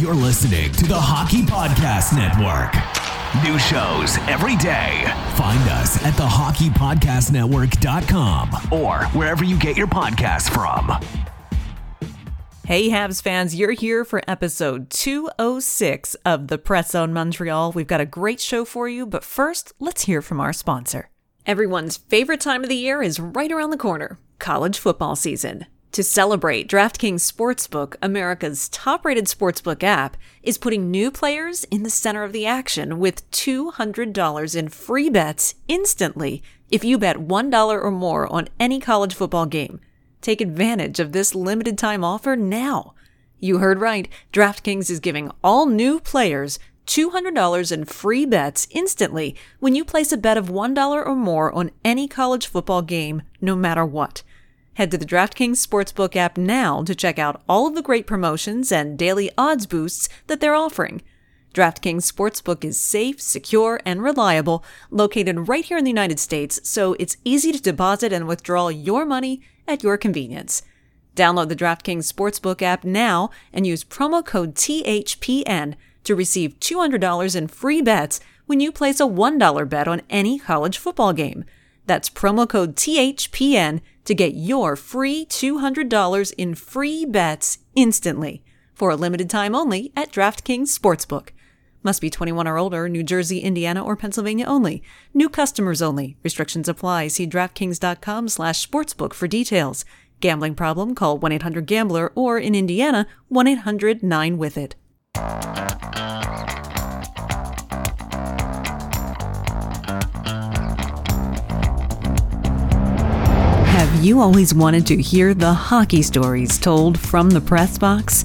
You're listening to the Hockey Podcast Network. New shows every day. Find us at thehockeypodcastnetwork.com or wherever you get your podcasts from. Hey, Habs fans, you're here for episode 206 of the Press Zone Montreal. We've got a great show for you, but first, let's hear from our sponsor. Everyone's favorite time of the year is right around the corner college football season. To celebrate, DraftKings Sportsbook, America's top rated sportsbook app, is putting new players in the center of the action with $200 in free bets instantly if you bet $1 or more on any college football game. Take advantage of this limited time offer now. You heard right. DraftKings is giving all new players $200 in free bets instantly when you place a bet of $1 or more on any college football game, no matter what. Head to the DraftKings Sportsbook app now to check out all of the great promotions and daily odds boosts that they're offering. DraftKings Sportsbook is safe, secure, and reliable, located right here in the United States, so it's easy to deposit and withdraw your money at your convenience. Download the DraftKings Sportsbook app now and use promo code THPN to receive $200 in free bets when you place a $1 bet on any college football game. That's promo code THPN to get your free $200 in free bets instantly for a limited time only at DraftKings Sportsbook. Must be 21 or older, New Jersey, Indiana, or Pennsylvania only. New customers only. Restrictions apply. See DraftKings.com slash sportsbook for details. Gambling problem? Call 1-800-GAMBLER or in Indiana, 1-800-9-WITH-IT. You always wanted to hear the hockey stories told from the press box?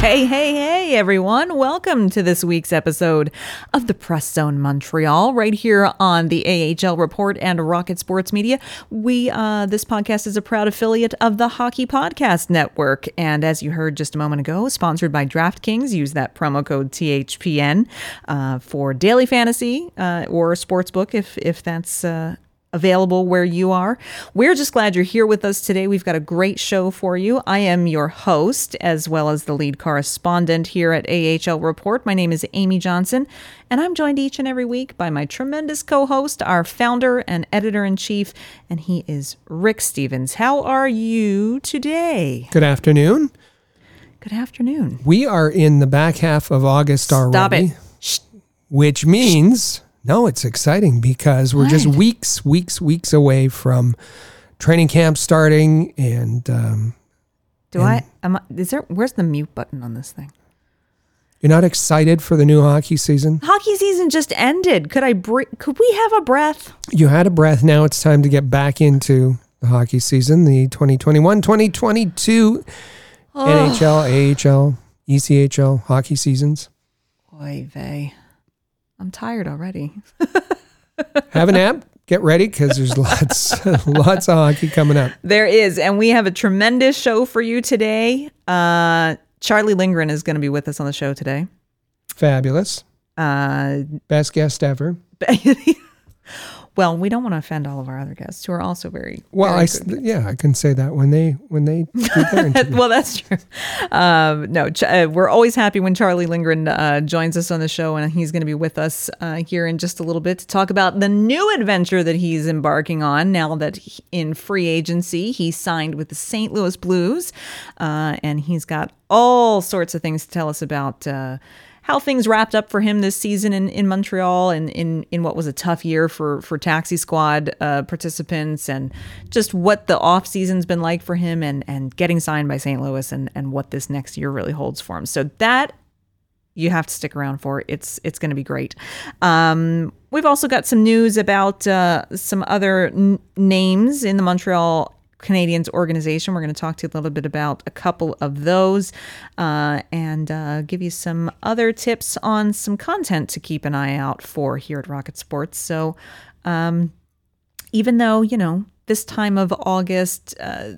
Hey, hey, hey, everyone. Welcome to this week's episode of the Press Zone Montreal, right here on the AHL Report and Rocket Sports Media. We, uh, this podcast is a proud affiliate of the Hockey Podcast Network. And as you heard just a moment ago, sponsored by DraftKings. Use that promo code THPN uh, for daily fantasy uh, or sportsbook if, if that's uh, available where you are. We're just glad you're here with us today. We've got a great show for you. I am your host, as well as the lead correspondent here at AHL Report. My name is Amy Johnson, and I'm joined each and every week by my tremendous co host, our founder and editor in chief, and he is Rick Stephens. How are you today? Good afternoon. Good afternoon. We are in the back half of August already. Stop it. Which means, no, it's exciting because we're just weeks, weeks, weeks away from training camp starting. And um, Do I? Am I? Is there? Where's the mute button on this thing? you're not excited for the new hockey season? Hockey season just ended. Could I? Bre- could we have a breath? You had a breath. Now it's time to get back into the hockey season, the 2021 2022 NHL, AHL, ECHL hockey seasons. Oy vey. I'm tired already. Have a nap. Get ready because there's lots, lots of hockey coming up. There is, and we have a tremendous show for you today. Uh, Charlie Lindgren is going to be with us on the show today. Fabulous. Uh, Best guest ever. well, we don't want to offend all of our other guests who are also very Well, very I good. yeah, I can say that when they when they do their interview. well, that's true. Um, no, Ch- uh, we're always happy when Charlie Lindgren uh, joins us on the show, and he's going to be with us uh, here in just a little bit to talk about the new adventure that he's embarking on now that he- in free agency he signed with the St. Louis Blues, uh, and he's got all sorts of things to tell us about. How things wrapped up for him this season in, in Montreal and in, in what was a tough year for, for taxi squad uh, participants and just what the off season's been like for him and, and getting signed by St. Louis and, and what this next year really holds for him. So that you have to stick around for. It's it's going to be great. Um, we've also got some news about uh, some other n- names in the Montreal Canadiens organization. We're going to talk to you a little bit about a couple of those uh, and uh, give you some other tips on some content to keep an eye out for here at Rocket Sports. So, um, even though, you know, this time of August, uh,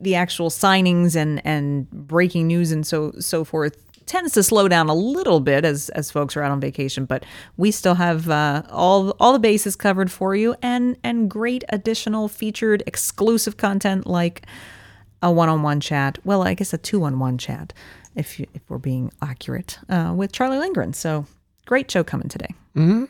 the actual signings and, and breaking news and so so forth tends to slow down a little bit as as folks are out on vacation, but we still have uh, all all the bases covered for you, and and great additional featured exclusive content like a one-on-one chat. Well, I guess a two-on-one chat, if you, if we're being accurate, uh, with Charlie Lindgren. So great show coming today. Mm-hmm.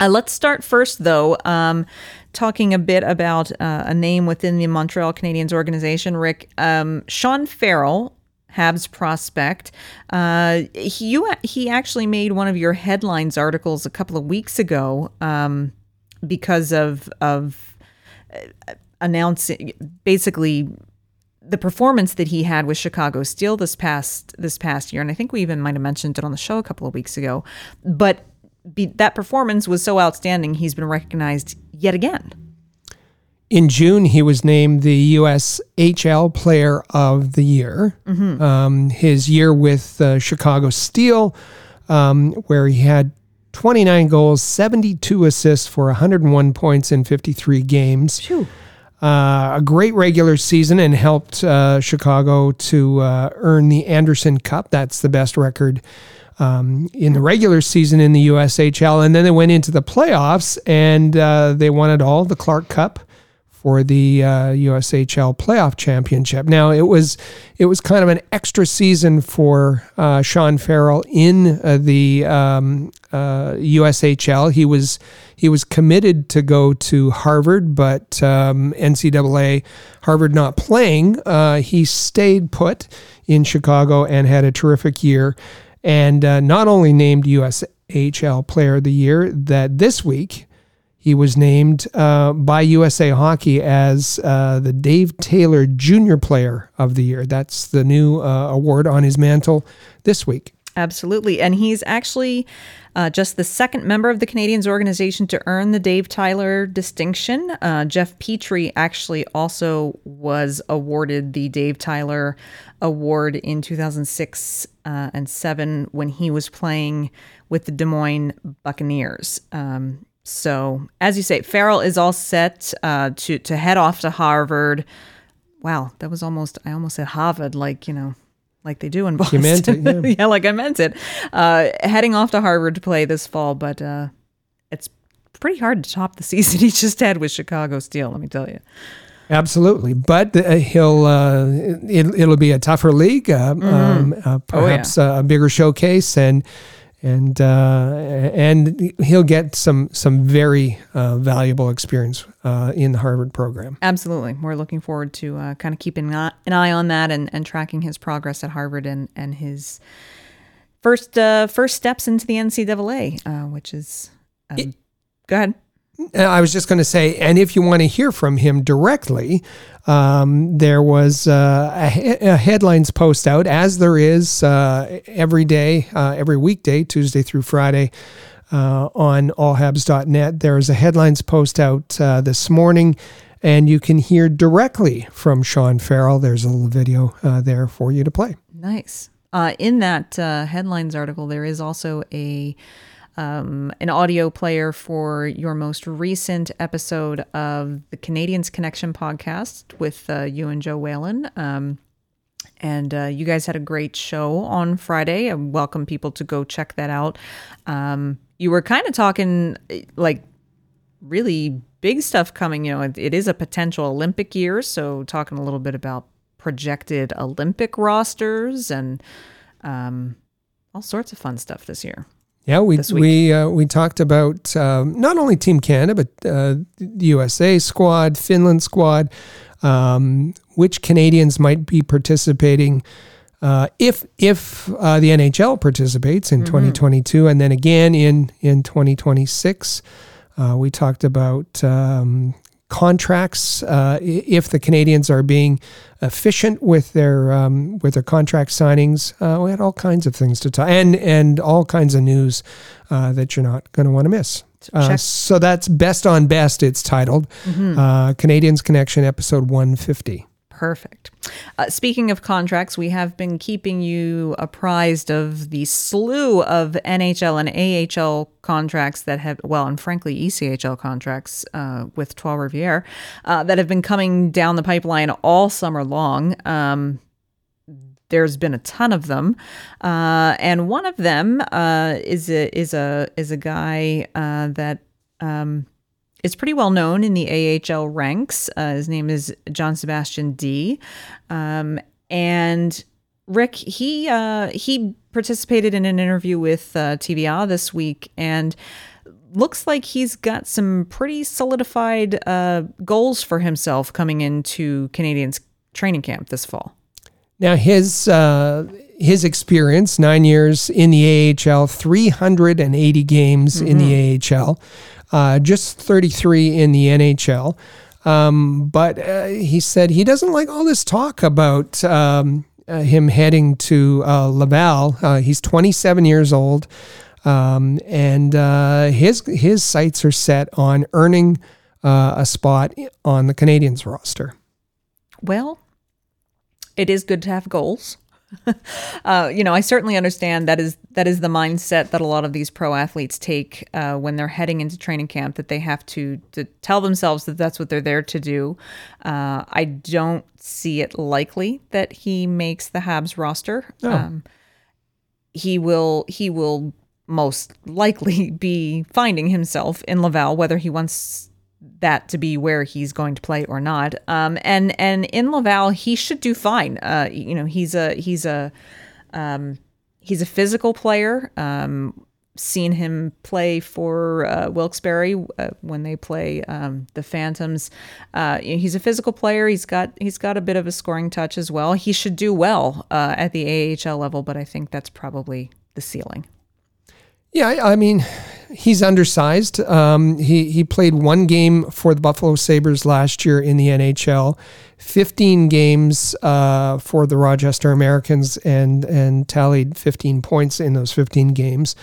Uh, let's start first, though, um, talking a bit about uh, a name within the Montreal Canadiens organization. Rick, um, Sean Farrell Habs prospect. Uh, he, you, he actually made one of your headlines articles a couple of weeks ago um, because of of uh, announcing basically the performance that he had with Chicago Steel this past this past year, and I think we even might have mentioned it on the show a couple of weeks ago. But be, that performance was so outstanding, he's been recognized yet again. In June, he was named the USHL Player of the Year. Mm-hmm. Um, his year with uh, Chicago Steel, um, where he had 29 goals, 72 assists for 101 points in 53 games. Uh, a great regular season and helped uh, Chicago to uh, earn the Anderson Cup. That's the best record um, in the regular season in the USHL. And then they went into the playoffs and uh, they won it all, the Clark Cup for the uh, USHL playoff championship. Now it was it was kind of an extra season for uh, Sean Farrell in uh, the um, USHL. Uh, he was he was committed to go to Harvard, but um, NCAA Harvard not playing, uh, he stayed put in Chicago and had a terrific year. And uh, not only named USHL Player of the Year, that this week he was named uh, by USA Hockey as uh, the Dave Tyler Junior Player of the Year. That's the new uh, award on his mantle this week. Absolutely. And he's actually uh, just the second member of the Canadiens organization to earn the Dave Tyler distinction. Uh, Jeff Petry actually also was awarded the Dave Tyler Award in 2006 uh, and 7 when he was playing with the Des Moines Buccaneers. Um, so, as you say, Farrell is all set uh, to to head off to Harvard. Wow, that was almost I almost said Harvard, like you know, like they do in Boston. You meant it, yeah. yeah like I meant it. Uh, heading off to Harvard to play this fall, but uh, it's pretty hard to top the season he just had with Chicago Steel. Let me tell you. Absolutely, but uh, he'll uh, it, will be a tougher league, uh, mm-hmm. um, uh, perhaps oh, yeah. a bigger showcase, and and uh, and he'll get some some very uh, valuable experience uh, in the Harvard program. Absolutely, we're looking forward to uh, kind of keeping an eye on that and, and tracking his progress at Harvard and and his first uh, first steps into the NCAA, uh, which is um, it, go ahead. I was just going to say, and if you want to hear from him directly, um, there was uh, a, a, headlines post out, as there is uh, every day, uh, every weekday, Tuesday through Friday, uh, on allhabs.net. There is a headlines post out uh, this morning, and you can hear directly from Sean Farrell. There's a little video uh, there for you to play. Nice. in that headlines article, there is also a um, an audio player for your most recent episode of the Canadiens Connection podcast with uh, you and Joe Whalen. Um, and uh, you guys had a great show on Friday. I welcome people to go check that out. Um, you were kind of talking like really big stuff coming. You know, it, it is a potential Olympic year, so talking a little bit about projected Olympic rosters and um, all sorts of fun stuff this year. Yeah, we we uh, we talked about um, not only Team Canada but uh, the USA squad, Finland squad, um, which Canadians might be participating uh, if if uh, the NHL participates in mm-hmm. 2022, and then again in in 2026. Uh, we talked about um, contracts, uh, if the Canadiens are being efficient with their um, with their contract signings. Uh, we had all kinds of things to talk, and and all kinds of news uh, that you're not going to want to miss. Uh, so that's best on best. It's titled mm-hmm. Uh, Canadiens Connection, episode 150. Perfect. Uh, speaking of contracts, we have been keeping you apprised of the slew of NHL and AHL contracts that have, well, and frankly, ECHL contracts uh, with Trois Rivières uh, that have been coming down the pipeline all summer long. Um, there's been a ton of them, uh, and one of them uh, is a is a is a guy uh, that. Um, is pretty well known in the AHL ranks. Uh, his name is Jean-Sebastien Dea. Um, and Rick, he uh, he participated in an interview with uh, TVA this week and looks like he's got some pretty solidified uh, goals for himself coming into Canadiens training camp this fall. Now his uh, his experience, nine years in the AHL, 380 games mm-hmm. in the mm-hmm. AHL uh, just 33 in the NHL. Um, but uh, he said he doesn't like all this talk about um, uh, him heading to uh, Laval. Uh, he's 27 years old, um, and uh, his his sights are set on earning a spot on the Canadiens roster. Well, it is good to have goals. uh, you know, I certainly understand that is that is the mindset that a lot of these pro athletes take uh, when they're heading into training camp. That they have to to tell themselves that that's what they're there to do. Uh, I don't see it likely that he makes the Habs roster. Oh. Um, he will he will most likely be finding himself in Laval, whether he wants that to be where he's going to play or not. Um, and and in Laval, he should do fine. Uh, you know, he's a he's a um, he's a physical player. Um, seen him play for uh, Wilkes-Barre uh, when they play um, the Phantoms. Uh, he's a physical player. He's got he's got a bit of a scoring touch as well. He should do well uh, at the AHL level, but I think that's probably the ceiling. Yeah, I mean, he's undersized. Um, he he played one game for the Buffalo Sabres last year in the NHL, fifteen games uh, for the Rochester Americans, and and tallied fifteen points in those fifteen games.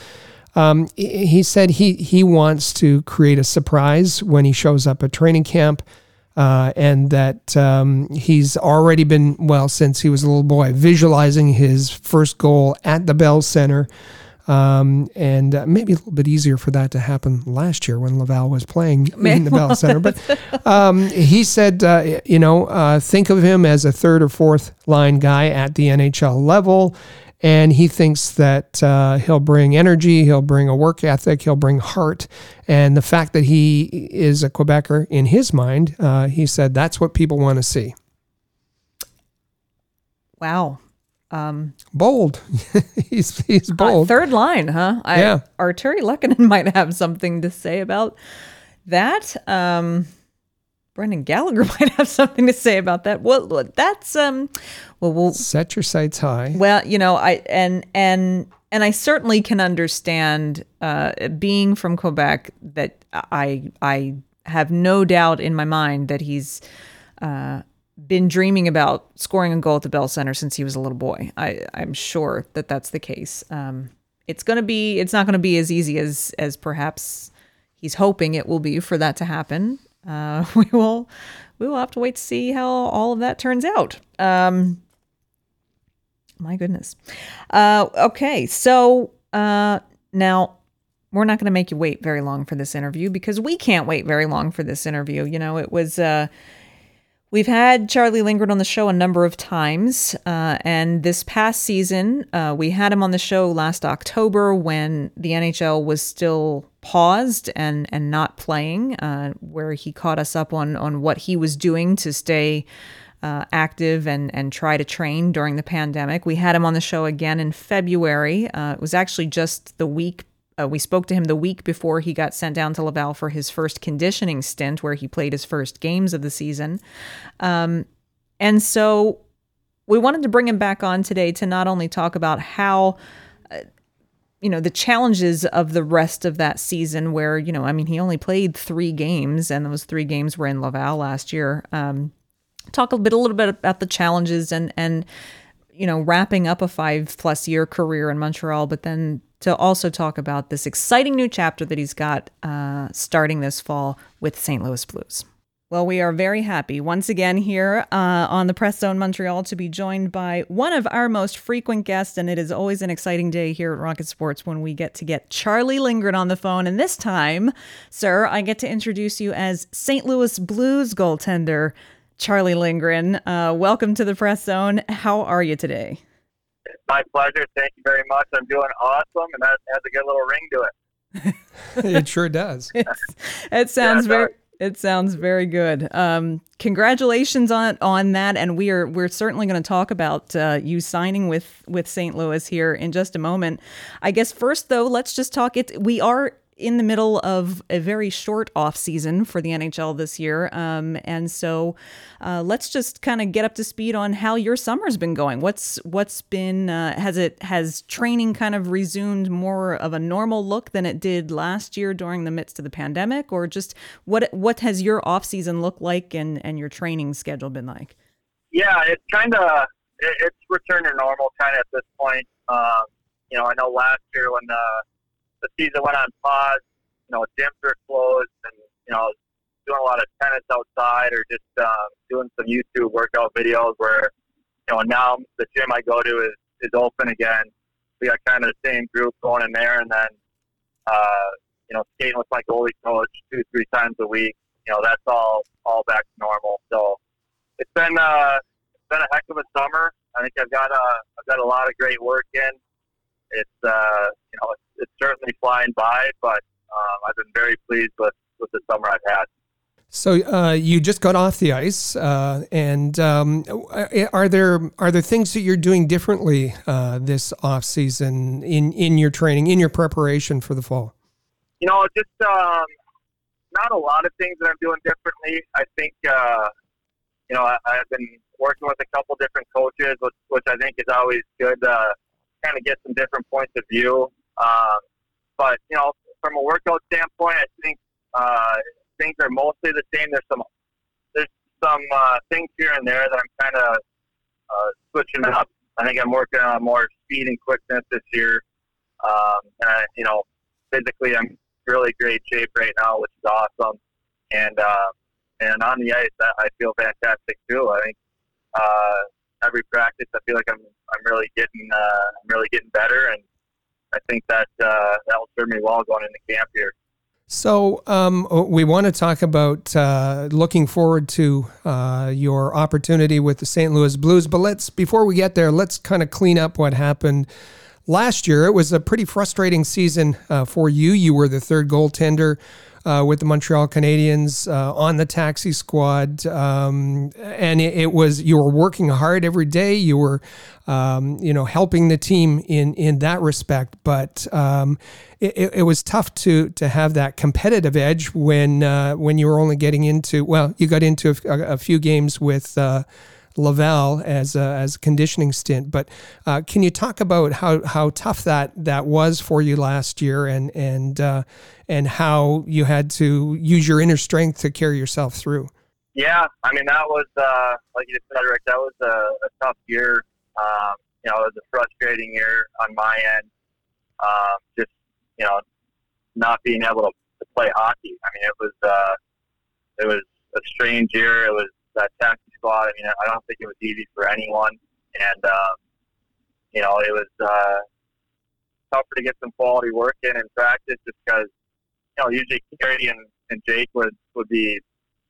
Um, he said he he wants to create a surprise when he shows up at training camp. Uh, and that um, he's already been well since he was a little boy, visualizing his first goal at the Bell Center um, and uh, maybe a little bit easier for that to happen last year when Laval was playing in the Bell Center. But um, he said, uh, you know, uh, think of him as a third or fourth line guy at the NHL level. And he thinks that uh, he'll bring energy, he'll bring a work ethic, he'll bring heart. And the fact that he is a Quebecer in his mind, uh, he said that's what people want to see. Wow. Um, bold. he's he's bold. Third line, huh? I, yeah. Artturi Lehkonen might have something to say about that. Um, Brendan Gallagher might have something to say about that. Well, that's um, well, we'll set your sights high. Well, you know, I and and and I certainly can understand uh, being from Quebec that I I have no doubt in my mind that he's uh, been dreaming about scoring a goal at the Bell Center since he was a little boy. I, I'm sure that that's the case. Um, it's gonna be. It's not gonna be as easy as as perhaps he's hoping it will be for that to happen. Uh, we will we will have to wait to see how all of that turns out. Um, my goodness. Uh, okay, so uh, now we're not going to make you wait very long for this interview because we can't wait very long for this interview. You know, it was. Uh, We've had Charlie Lindgren on the show a number of times, uh, and this past season, uh, we had him on the show last October when the NHL was still paused and and not playing, uh, where he caught us up on on what he was doing to stay uh, active and and try to train during the pandemic. We had him on the show again in February. Uh, it was actually just the week uh, we spoke to him the week before he got sent down to Laval for his first conditioning stint, where he played his first games of the season. Um, and so we wanted to bring him back on today to not only talk about how uh, you know the challenges of the rest of that season where you know i mean he only played three games and those three games were in laval last year um, talk a bit a little bit about the challenges and and you know wrapping up a five plus year career in montreal but then to also talk about this exciting new chapter that he's got uh, starting this fall with st louis blues well, we are very happy once again here uh, on the Press Zone Montreal to be joined by one of our most frequent guests, and it is always an exciting day here at Rocket Sports when we get to get Charlie Lindgren on the phone. And this time, sir, I get to introduce you as St. Louis Blues goaltender Charlie Lindgren. Uh, welcome to the Press Zone. How are you today? It's my pleasure. Thank you very much. I'm doing awesome, and that has a good little ring to it. it sure does. it sounds yeah, very. It sounds very good. Um, congratulations on on that, and we are we're certainly going to talk about uh, you signing with with St. Louis here in just a moment. I guess first though, let's just talk. It we are in the middle of a very short off season for the NHL this year, um, and so uh, let's just kind of get up to speed on how your summer's been going. What's what's been uh, has it has training kind of resumed more of a normal look than it did last year during the midst of the pandemic, or just what what has your off season looked like and and your training schedule been like? Yeah, it's kind of it's returned to normal kind of at this point. Um, you know, I know last year when uh, the season went on pause. You know, gyms are closed, and you know, doing a lot of tennis outside or just um, doing some YouTube workout videos. Where you know now the gym I go to is is open again. We got kind of the same group going in there, and then uh, you know skating with my goalie coach two three times a week. You know that's all all back to normal. So it's been uh, it's been a heck of a summer. I think I've got a I've got a lot of great work in. It's uh, you know it's, it's certainly flying by, but um, I've been very pleased with with the summer I've had. So uh, you just got off the ice, uh, and um, are there are there things that you're doing differently uh, this off season in in your training, in your preparation for the fall? You know, just um, not a lot of things that I'm doing differently. I think uh, you know I, have been working with a couple different coaches, which, which I think is always good. to kind of get some different points of view. Um, but you know, from a workout standpoint, I think uh, things are mostly the same. There's some there's some uh, things here and there that I'm kind of uh, switching up. I think I'm working on more speed and quickness this year. Um, and I, you know, physically, I'm really great shape right now, which is awesome. And uh, and on the ice, I feel fantastic too. I think uh, every practice, I feel like I'm I'm really getting uh, I'm really getting better, and I think that uh, that will serve me well going into camp here. So um, we want to talk about uh, looking forward to uh, your opportunity with the St. Louis Blues, but let's before we get there, let's kind of clean up what happened last year. It was a pretty frustrating season uh, for you. You were the third goaltender uh, with the Montreal Canadiens uh, on the taxi squad, um, and it, it, was you were working hard every day. You were, um, you know, helping the team in in that respect. But um, it, it, was tough to to have that competitive edge when uh, when you were only getting into well, you got into a, a few games with uh, Laval as a, as a conditioning stint. But uh, can you talk about how, how tough that, that was for you last year and and uh, and how you had to use your inner strength to carry yourself through? Yeah, I mean that was uh, like you said, Rick. That was a, a tough year. Um, you know, it was a frustrating year on my end. Um, just you know, not being able to, to play hockey. I mean, it was uh, it was a strange year. It was that taxi squad. I mean, I don't think it was easy for anyone, and um, you know, it was uh, tougher to get some quality work in in practice just because you know usually Carey and, and Jake would would be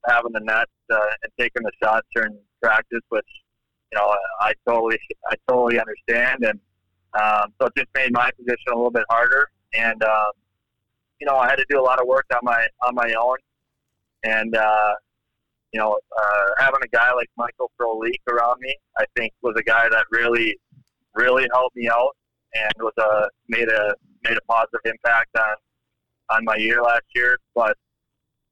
having the net uh, and taking the shots during practice, which you know I totally I totally understand, and um, so it just made my position a little bit harder, and um, you know I had to do a lot of work on my on my own, and uh, you know, uh, having a guy like Michael Frolik around me, I think was a guy that really, really helped me out and was a made a made a positive impact on on my year last year. But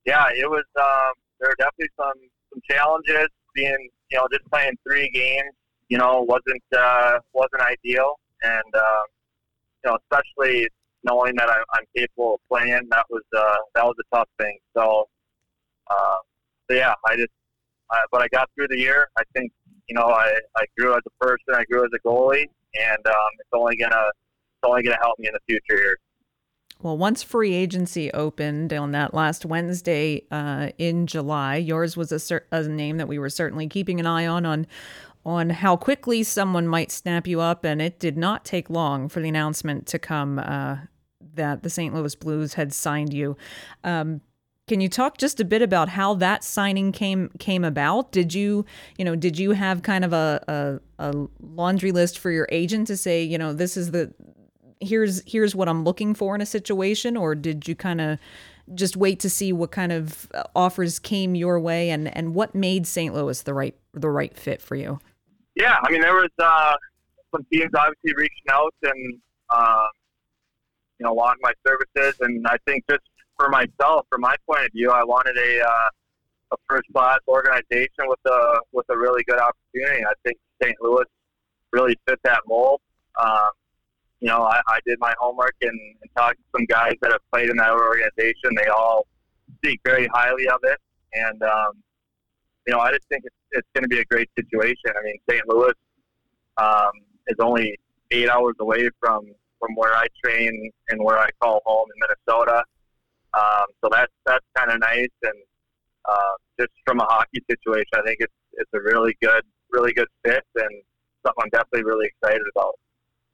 yeah, it was um, there were definitely some some challenges. Being you know just playing three games, you know, wasn't uh, wasn't ideal, and uh, you know, especially knowing that I'm, I'm capable of playing, that was uh, that was a tough thing. So, uh, so yeah, I just, I, but I got through the year. I think you know, I, I grew as a person, I grew as a goalie, and um, it's only gonna it's only gonna help me in the future here. Well, once free agency opened on that last Wednesday uh, in July, yours was a, cer- a name that we were certainly keeping an eye on on on how quickly someone might snap you up, and it did not take long for the announcement to come uh, that the St. Louis Blues had signed you. Um, can you talk just a bit about how that signing came came about? Did you, you know, did you have kind of a, a, a laundry list for your agent to say, you know, this is the here's here's what I'm looking for in a situation, or did you kind of just wait to see what kind of uh, offers came your way, and and what made St. Louis the right the right fit for you? Yeah, I mean there was uh, some teams obviously reaching out and uh, you know wanting my services, and I think just for myself, from my point of view, I wanted a uh, a first class organization with a with a really good opportunity. I think St. Louis really fit that mold. Um, you know, I, I did my homework and, and talked to some guys that have played in that organization. They all speak very highly of it, and um, you know, I just think it's, it's going to be a great situation. I mean, St. Louis um, is only eight hours away from from where I train and where I call home in Minnesota. Um, so that's that's kind of nice, and uh, just from a hockey situation, I think it's it's a really good, really good fit, and something I'm definitely really excited about.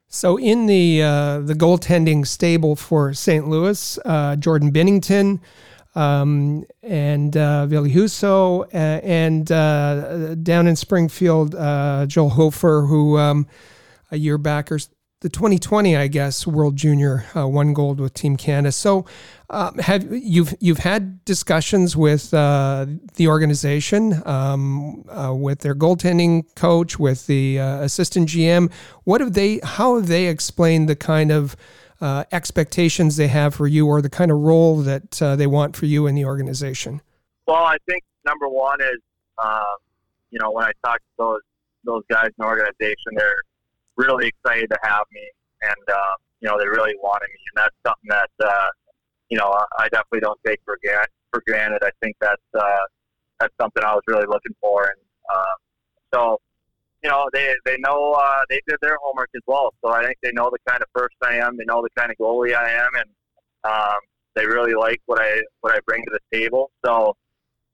So in the uh, the goaltending stable for St. Louis, uh, Jordan Binnington um, and uh, Husso, uh, and uh, down in Springfield, uh, Joel Hofer, who um, a year back or the 2020, I guess, World Junior uh, won gold with Team Canada. So, um, have you've you've had discussions with uh, the organization, um, uh, with their goaltending coach, with the uh, assistant GM? What have they? How have they explained the kind of uh, expectations they have for you, or the kind of role that uh, they want for you in the organization? Well, I think number one is, um, you know, when I talk to those those guys in the organization, they're really excited to have me, and uh, you know they really wanted me, and that's something that uh, you know I definitely don't take for granted. For granted, I think that's uh, that's something I was really looking for, and uh, so you know they they know uh, they did their homework as well. So I think they know the kind of person I am, they know the kind of goalie I am, and um, they really like what I what I bring to the table. So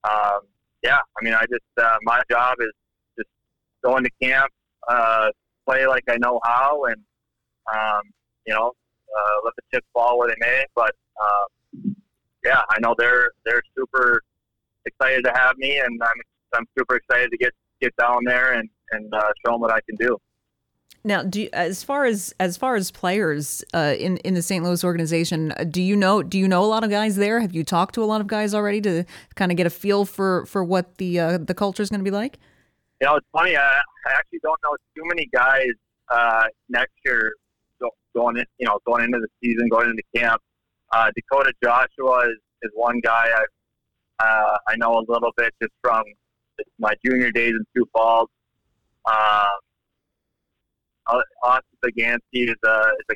um, yeah, I mean, I just uh, my job is just going to camp, uh, play like I know how, and um, you know, uh, let the chips fall where they may. But um, yeah, I know they're they're super excited to have me, and I'm I'm super excited to get get down there and and uh, show them what I can do. Now, do you, as far as as far as players uh, in in the St. Louis organization, uh, do you know do you know a lot of guys there? Have you talked to a lot of guys already to kind of get a feel for for what the uh, the culture is going to be like? You know, it's funny. I, I actually don't know too many guys uh, next year going in, you know, going into the season, going into camp. Uh, Dakota Joshua is, is one guy I uh, I know a little bit just from my junior days in Sioux Falls. Um, Austin Poganski is a, is a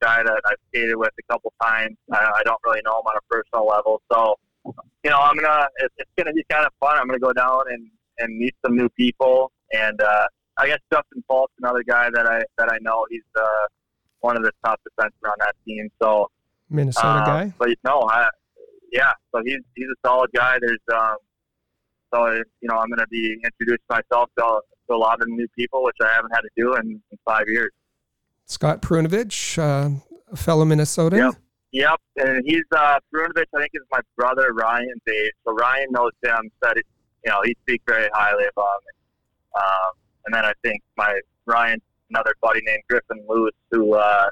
guy that I've skated with a couple times. I, I don't really know him on a personal level, so you know I'm gonna. It, it's gonna be kind of fun. I'm gonna go down and and meet some new people. And uh, I guess Justin Faulk's another guy that I that I know. He's uh, one of the top defensemen on that team. So Minnesota uh, guy. But no, I, yeah. So he's he's a solid guy. There's um, so you know I'm going to be introducing myself to, to, a lot of new people, which I haven't had to do in, in five years. Scott Perunovich, uh, a fellow Minnesotan. Yep. Yep, and he's uh, Perunovich. I think is my brother Ryan's age. So Ryan knows him. Said you know, he speaks very highly of him. Um, and then I think my Ryan, another buddy named Griffin Lewis, who uh,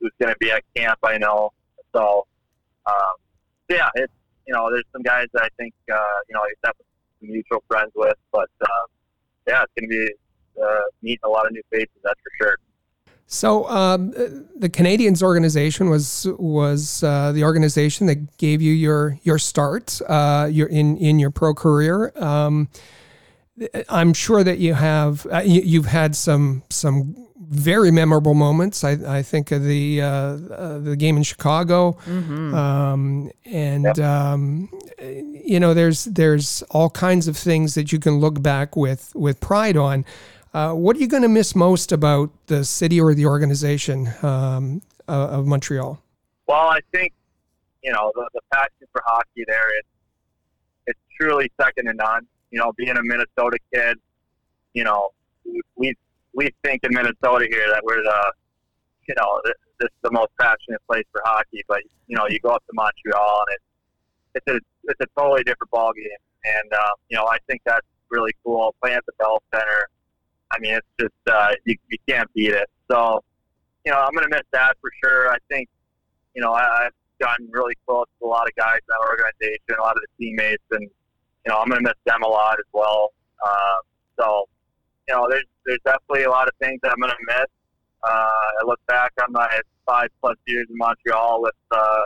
who's going to be at camp. I know. So, um, yeah, it's you know, there's some guys that I think uh, you know he's definitely mutual friends with, but uh, yeah, it's going to be uh, meeting a lot of new faces. That's for sure. So um, the Canadiens organization was was uh, the organization that gave you your your start uh, your in in your pro career. Um, I'm sure that you have uh, you, have had some some very memorable moments. I, I think of the uh, uh, the game in Chicago, Mm-hmm. um, and um, you know, there's there's all kinds of things that you can look back with with pride on. Uh, what are you going to miss most about the city or the organization um, of Montreal? Well, I think you know the, the passion for hockey there is—it's it's truly second to none. You know, being a Minnesota kid, you know, we we think in Minnesota here that we're the you know this, this is the most passionate place for hockey. But you know, you go up to Montreal and it's it's a it's a totally different ball game. And uh, you know, I think that's really cool. Playing at the Bell Center, I mean, it's just uh, you you can't beat it. So you know, I'm gonna miss that for sure. I think you know, I, I've gotten really close to a lot of guys in that organization, a lot of the teammates, and you know, I'm going to miss them a lot as well. Uh, so, you know, there's there's definitely a lot of things that I'm going to miss. Uh, I look back on my five plus years in Montreal with uh,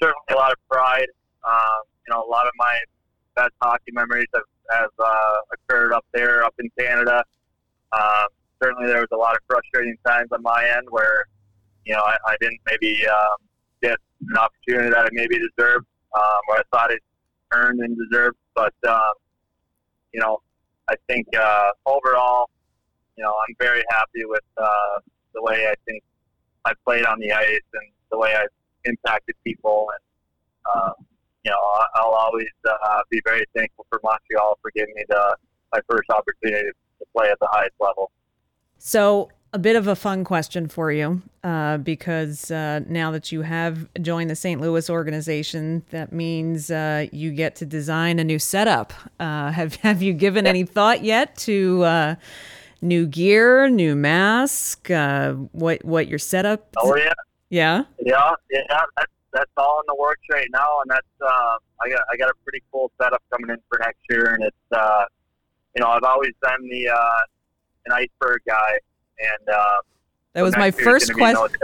certainly a lot of pride. Um, you know, a lot of my best hockey memories have, have uh, occurred up there, up in Canada. Um, certainly, there was a lot of frustrating times on my end where, you know, I, I didn't maybe um, get an opportunity that I maybe deserved, um, or I thought it earned and deserved. But um, you know, I think uh, overall, you know, I'm very happy with uh, the way I think I played on the ice and the way I impacted people, and uh, you know, I'll always uh, be very thankful for Montreal for giving me the my first opportunity to play at the highest level. So, a bit of a fun question for you, uh, because uh, now that you have joined the St. Louis organization, that means uh, you get to design a new setup. Uh, have Have you given any thought yet to uh, new gear, new mask, uh, what what your setup? Oh yeah. yeah. Yeah, yeah, that's that's all in the works right now, and that's uh, I got I got a pretty cool setup coming in for next year, and it's uh, you know I've always been the uh, an iceberg guy, and uh, That was my first gonna no question.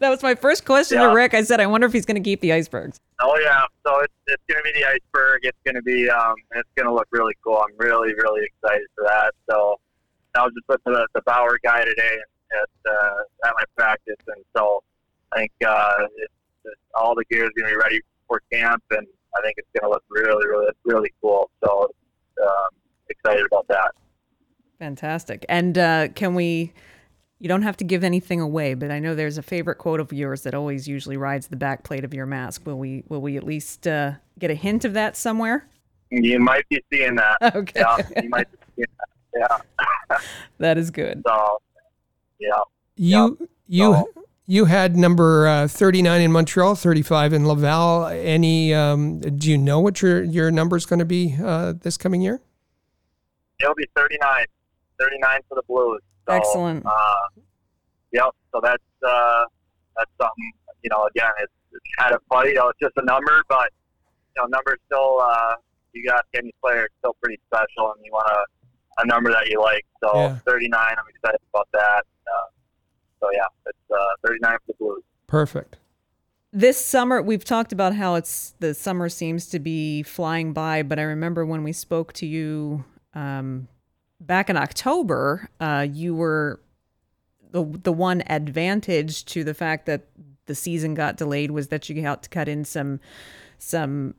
that was my first question Yeah. to Rick. I said, I wonder if he's going to keep the icebergs. Oh yeah, so it's it's gonna be the iceberg. It's gonna be um, it's gonna look really cool. I'm really really excited for that. So I was just with the, the Bauer guy today at uh, at my practice, and so I think uh, it's, it's, all the gear is gonna be ready for camp, and I think it's gonna look really really really cool. So um, excited about that. Fantastic. And uh, can we? You don't have to give anything away, but I know there's a favorite quote of yours that always usually rides the back plate of your mask. Will we? Will we at least uh, get a hint of that somewhere? You might be seeing that. Okay, Yeah, you might be seeing that. Yeah. that is good. So yeah. You you So- you had number uh, 39 in Montreal, 35 in Laval. Any um, do you know what your your number is going to be uh, this coming year? It'll be 39. 39 for the Blues. So, Excellent. Uh, yep. So that's uh, that's something. You know, again, it's, it's kind of funny. You know, it's just a number, but you know, numbers still. Uh, you got any player it's still pretty special, and you want a, a number that you like. So Yeah. 39. I'm excited about that. Uh, so yeah, it's uh, 39 for the Blues. Perfect. This summer, we've talked about how it's the summer seems to be flying by, but I remember when we spoke to you um, back in October, uh, you were the the one advantage to the fact that the season got delayed was that you had to cut in some some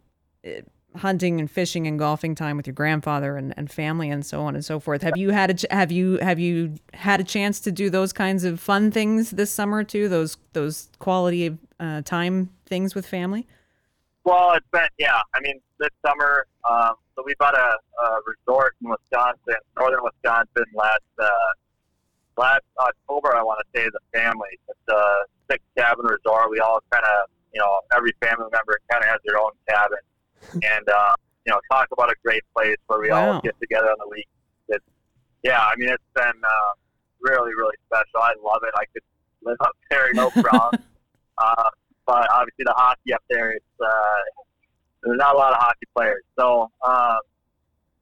uh, hunting and fishing and golfing time with your grandfather and, and family and so on and so forth. Have you had a ch- have you have you had a chance to do those kinds of fun things this summer too? Those those quality uh, time things with family. Well, it's been yeah. I mean, this summer, um, so we bought a, a resort in Wisconsin, northern Wisconsin, last uh, last October. I want to say as a family. It's a six cabin resort. We all kind of, you know, every family member kind of has their own cabin, and uh, you know, talk about a great place where we Wow. all get together on the week. It's, yeah, I mean, it's been uh, really, really special. I love it. I could live up there, no problem. uh, but obviously the hockey up there, it's uh, there's not a lot of hockey players. So, um,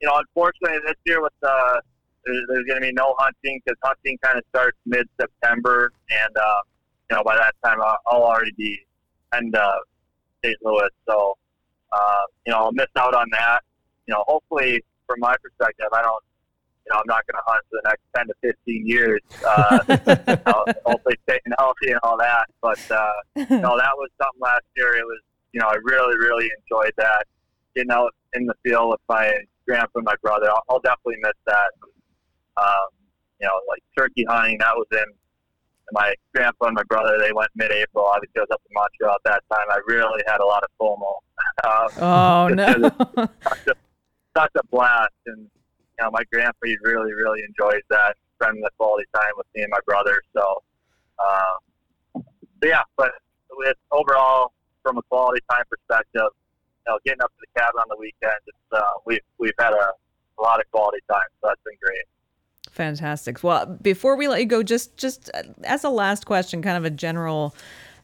you know, unfortunately this year with uh, there's, there's going to be no hunting because hunting kind of starts mid September, and uh, you know by that time I'll, I'll already be end of St. Louis. So, uh, you know, I'll miss out on that. You know, hopefully from my perspective, I don't you know, I'm not going to hunt for the next 10 to 15 years. Uh, I'll hopefully staying healthy and all that. But, uh, no, that was something last year. It was, you know, I really, really enjoyed that. Getting out in the field with my grandpa and my brother. I'll, I'll definitely miss that. Um, you know, like turkey hunting, that was in my grandpa and my brother, they went mid-April. Obviously, I was up in Montreal at that time. I really had a lot of FOMO. Um, oh no! such, a, such a blast, and you know, my grandpa he really, really enjoys that, spending the quality time with me and my brother. So, uh, yeah, but with overall, from a quality time perspective, you know, getting up to the cabin on the weekend, it's, uh, we've we've had a, a lot of quality time, so that's been great. Fantastic. Well, before we let you go, just just as a last question, kind of a general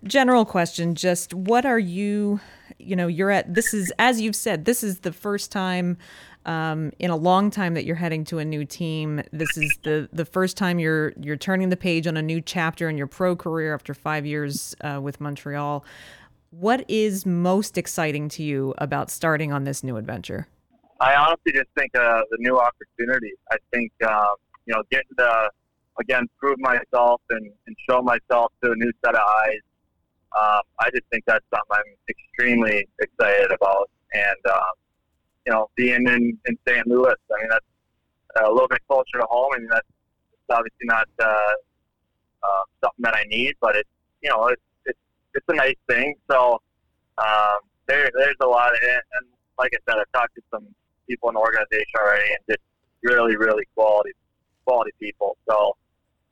general question, just what are you, you know, you're at this is as you've said, this is the first time um, in a long time that you're heading to a new team. This is the the first time you're you're turning the page on a new chapter in your pro career after five years uh, with Montreal. What is most exciting to you about starting on this new adventure? I honestly just think uh, the new opportunity. I think um, you know, getting to again prove myself and, and show myself to a new set of eyes. Um, I just think that's something I'm extremely excited about, and um, you know, being in, in St. Louis, I mean that's a little bit closer to home. I mean that's obviously not uh, uh, something that I need, but it's you know it's it's, a nice thing. So um, there there's a lot of it, and like I said, I've talked to some people in the organization already, and just really really quality quality people. So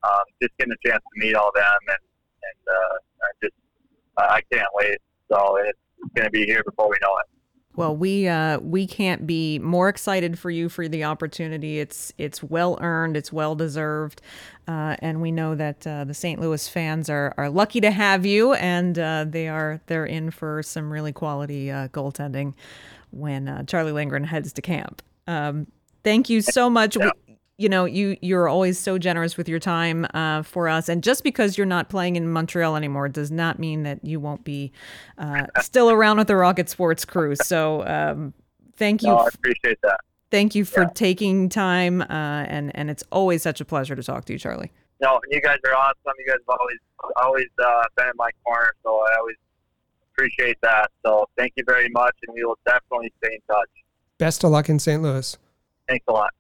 um, just getting a chance to meet all them and and uh, just uh, I can't wait. So it's going to be here before we know it. Well, we uh, we can't be more excited for you for the opportunity. It's it's well earned, it's well deserved, uh, and we know that uh, the St. Louis fans are, are lucky to have you, and uh, they are they're in for some really quality uh, goaltending when uh, Charlie Lindgren heads to camp. Um, thank you so much. We, you know you you're always so generous with your time uh, for us. And just because you're not playing in montreal anymore does not mean that you won't be uh, still around with the rocket sports crew. So um, thank you no, i appreciate that. thank you for yeah. taking time uh, and and it's always such a pleasure to talk to you charlie. No you guys are awesome. You guys have always always uh, been in my corner so i always appreciate that. So thank you very much and we will definitely stay in touch. Best of luck in st louis. Thanks a lot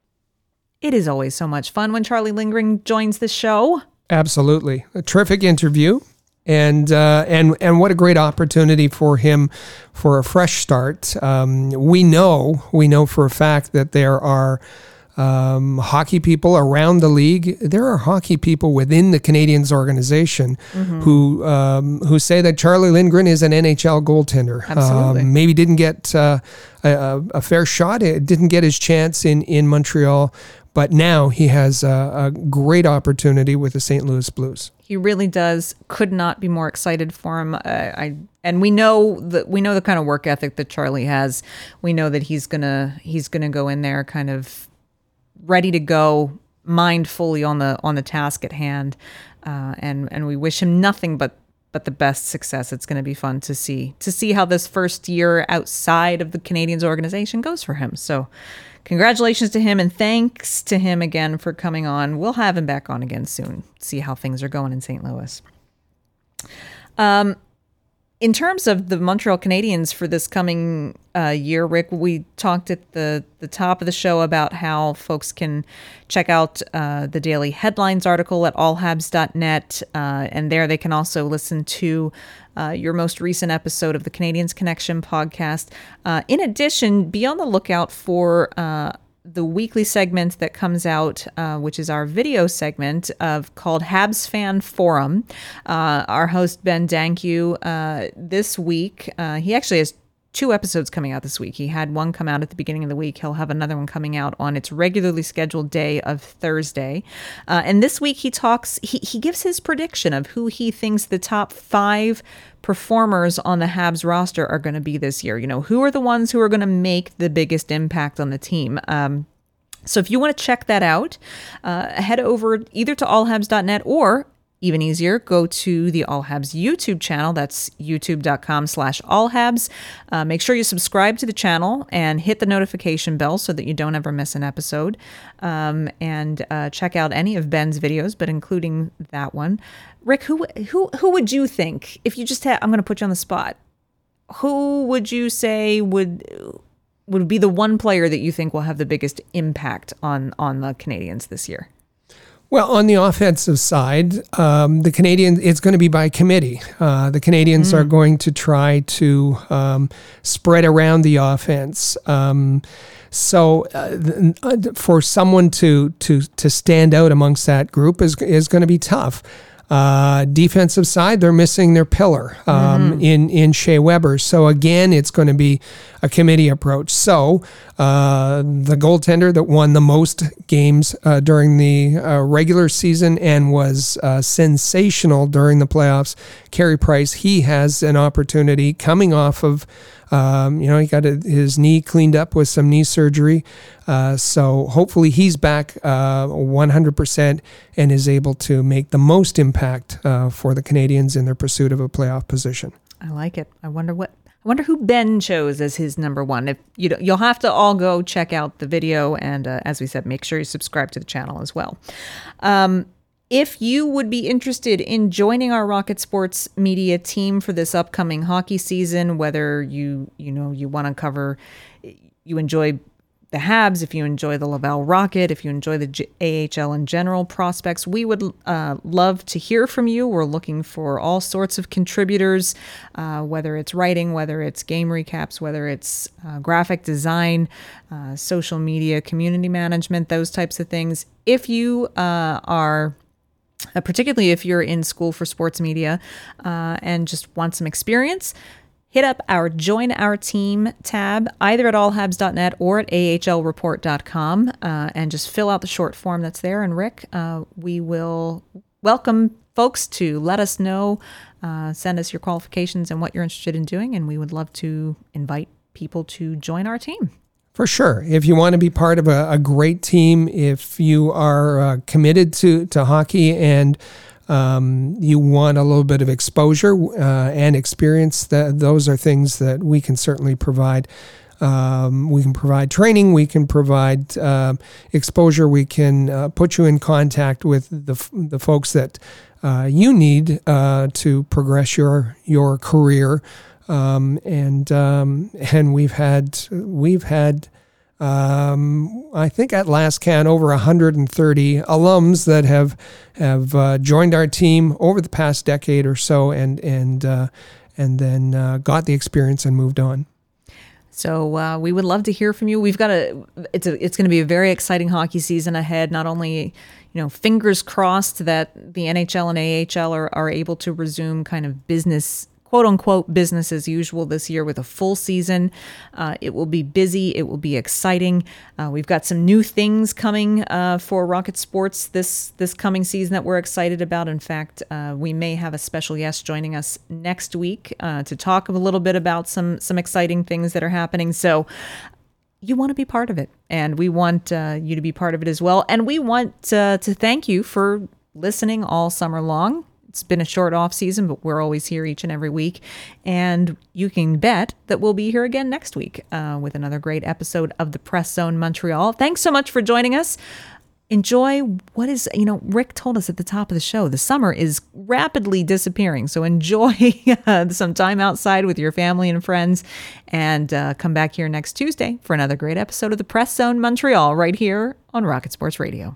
it is always so much fun when Charlie Lindgren joins the show. Absolutely. A terrific interview. And uh, and and what a great opportunity for him for a fresh start. Um, we know we know for a fact that there are um, hockey people around the league. There are hockey people within the Canadiens organization mm-hmm. who um, who say that Charlie Lindgren is an NHL goaltender. Absolutely. Um, maybe didn't get uh, a, a, fair shot. It didn't get his chance in in Montreal. But now he has a, a great opportunity with the St. Louis Blues. He really does. Could not be more excited for him. Uh, I and we know that we know the kind of work ethic that Charlie has. We know that he's gonna he's gonna go in there kind of ready to go, mind fully on the on the task at hand. Uh, and and we wish him nothing but but the best success. It's going to be fun to see to see how this first year outside of the Canadiens organization goes for him. So congratulations to him and thanks to him again for coming on. We'll have him back on again soon, see how things are going in St. Louis. Um, in terms of the Montreal Canadiens for this coming uh, year, Rick, we talked at the, the top of the show about how folks can check out uh, the daily headlines article at allhabs.net. Uh, and there they can also listen to uh, your most recent episode of the Canadiens Connection podcast. Uh, in addition, be on the lookout for uh, the weekly segment that comes out, uh, which is our video segment of called Habs Fan Forum. Uh, our host Ben Dankyu uh, this week, uh, he actually has two episodes coming out this week. He had one come out at the beginning of the week. He'll have another one coming out on its regularly scheduled day of Thursday. Uh, and this week he talks, he, he gives his prediction of who he thinks the top five performers on the Habs roster are going to be this year. You know, who are the ones who are going to make the biggest impact on the team? Um, so if you want to check that out, uh, head over either to allhabs.net or Even easier, go to the All Habs YouTube channel. That's youtube.com slash allhabs. Uh, make sure you subscribe to the channel and hit the notification bell so that you don't ever miss an episode. Um, and uh, check out any of Ben's videos, but including that one. Rick, who who who would you think if you just had? I'm going to put you on the spot. Who would you say would would be the one player that you think will have the biggest impact on on the Canadiens this year? Well, on the offensive side, um, the Canadiens, it's going to be by committee. Uh, the Canadiens mm. are going to try to um, spread around the offense. Um, so, uh, uh for someone to to to stand out amongst that group is is going to be tough. Uh, defensive side, they're missing their pillar um, mm-hmm. in in Shea Weber. So again, it's going to be a committee approach. So uh, the goaltender that won the most games uh, during the uh, regular season and was uh, sensational during the playoffs, Carey Price, he has an opportunity coming off of um, you know, he got a, his knee cleaned up with some knee surgery. Uh, so hopefully he's back uh, 100% and is able to make the most impact uh, for the Canadiens in their pursuit of a playoff position. I like it. I wonder what. I wonder who Ben chose as his number one. If you know, you'll have to all go check out the video, and uh, as we said, make sure you subscribe to the channel as well. Um, if you would be interested in joining our Rocket Sports media team for this upcoming hockey season, whether you you know you want to cover, you enjoy the Habs, if you enjoy the Laval Rocket, if you enjoy the J- AHL in general prospects, we would uh, love to hear from you. We're looking for all sorts of contributors, uh, whether it's writing, whether it's game recaps, whether it's uh, graphic design, uh, social media, community management, those types of things. If you uh, are uh, particularly if you're in school for sports media uh, and just want some experience. Hit up our Join Our Team tab either at allhabs.net or at ahlreport.com uh, and just fill out the short form that's there. And Rick, uh, we will welcome folks to let us know, uh, send us your qualifications and what you're interested in doing, and we would love to invite people to join our team. For sure. If you want to be part of a, a great team, if you are uh, committed to, to hockey and um, you want a little bit of exposure uh, and experience, those are things that we can certainly provide. Um, we can provide training, we can provide uh, exposure, we can uh, put you in contact with the, the folks that uh, you need uh, to progress your your career. Um, and um, and we've had we've had um, I think at last count over 130 alums that have have uh, joined our team over the past decade or so, and and uh, and then uh, got the experience and moved on. So uh, we would love to hear from you. We've got a it's a it's going to be a very exciting hockey season ahead. Not only you know fingers crossed that the NHL and AHL are, are able to resume kind of business quote unquote business as usual this year with a full season. Uh, it will be busy, it will be exciting. Uh, we've got some new things coming uh, for Rocket Sports this this coming season that we're excited about. In fact, uh, we may have a special guest joining us next week uh, to talk a little bit about some some exciting things that are happening. So you want to be part of it, and we want uh, you to be part of it as well. And we want uh, to thank you for listening all summer long. It's been a short off season, but we're always here each and every week. And you can bet that we'll be here again next week uh, with another great episode of the Press Zone Montreal. Thanks so much for joining us. Enjoy what is, you know, Rick told us at the top of the show, the summer is rapidly disappearing. So enjoy uh, some time outside with your family and friends and uh, come back here next Tuesday for another great episode of the Press Zone Montreal right here on Rocket Sports Radio